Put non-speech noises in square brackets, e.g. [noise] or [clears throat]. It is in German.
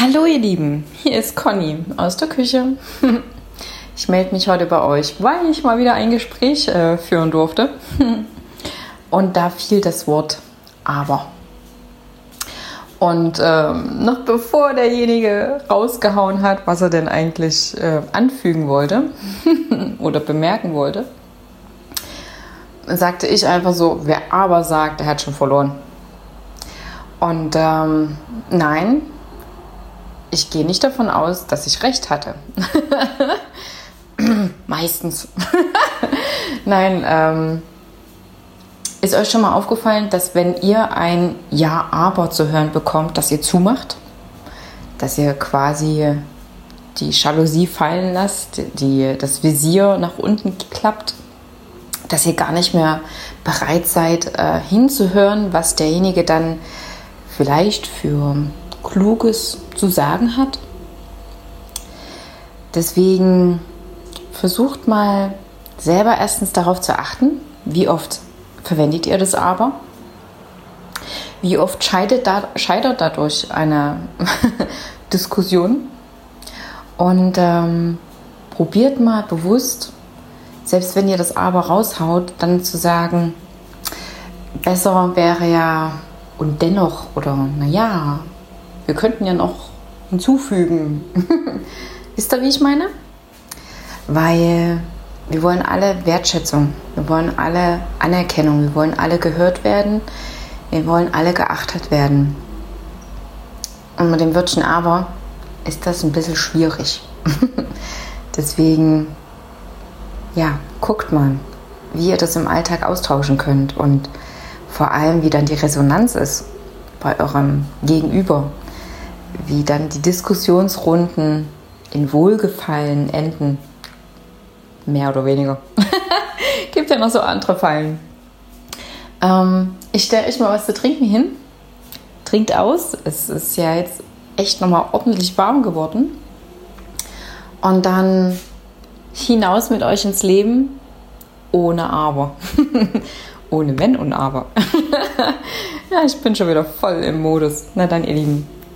Hallo ihr Lieben, hier ist Conny aus der Küche. [laughs] Ich melde mich heute bei euch, weil ich mal wieder ein Gespräch äh, führen durfte. [laughs] Und da fiel das Wort aber. Und ähm, noch bevor derjenige rausgehauen hat, was er denn eigentlich äh, anfügen wollte [laughs] oder bemerken wollte, sagte ich einfach so, wer aber sagt, der hat schon verloren. Und ähm, nein, ich gehe nicht davon aus, dass ich recht hatte. [clears throat] Meistens. [laughs] Nein, ähm, ist euch schon mal aufgefallen, dass wenn ihr ein Ja, aber zu hören bekommt, dass ihr zumacht? Dass ihr quasi die Jalousie fallen lasst, die, das Visier nach unten klappt, dass ihr gar nicht mehr bereit seid äh, hinzuhören, was derjenige dann vielleicht für Kluges zu sagen hat. Deswegen versucht mal selber erstens darauf zu achten, wie oft verwendet ihr das aber. Wie oft scheitert, da, scheitert dadurch eine [laughs] Diskussion? Und ähm, probiert mal bewusst, selbst wenn ihr das aber raushaut, dann zu sagen, besser wäre ja und dennoch oder naja, wir könnten ja noch hinzufügen. [laughs] Wisst ihr, wie ich meine? Weil wir wollen alle Wertschätzung, wir wollen alle Anerkennung, wir wollen alle gehört werden, wir wollen alle geachtet werden. Und mit dem Wörtchen aber ist das ein bisschen schwierig. [laughs] Deswegen, ja, guckt mal, wie ihr das im Alltag austauschen könnt und vor allem, wie dann die Resonanz ist bei eurem Gegenüber wie dann die Diskussionsrunden in Wohlgefallen enden. Mehr oder weniger. [laughs] Gibt ja noch so andere Fallen. Ähm, ich stelle euch mal was zu trinken hin. Trinkt aus. Es ist ja jetzt echt nochmal ordentlich warm geworden. Und dann hinaus mit euch ins Leben ohne Aber. [laughs] ohne Wenn und Aber. [laughs] ja, ich bin schon wieder voll im Modus. Na dann, ihr Lieben.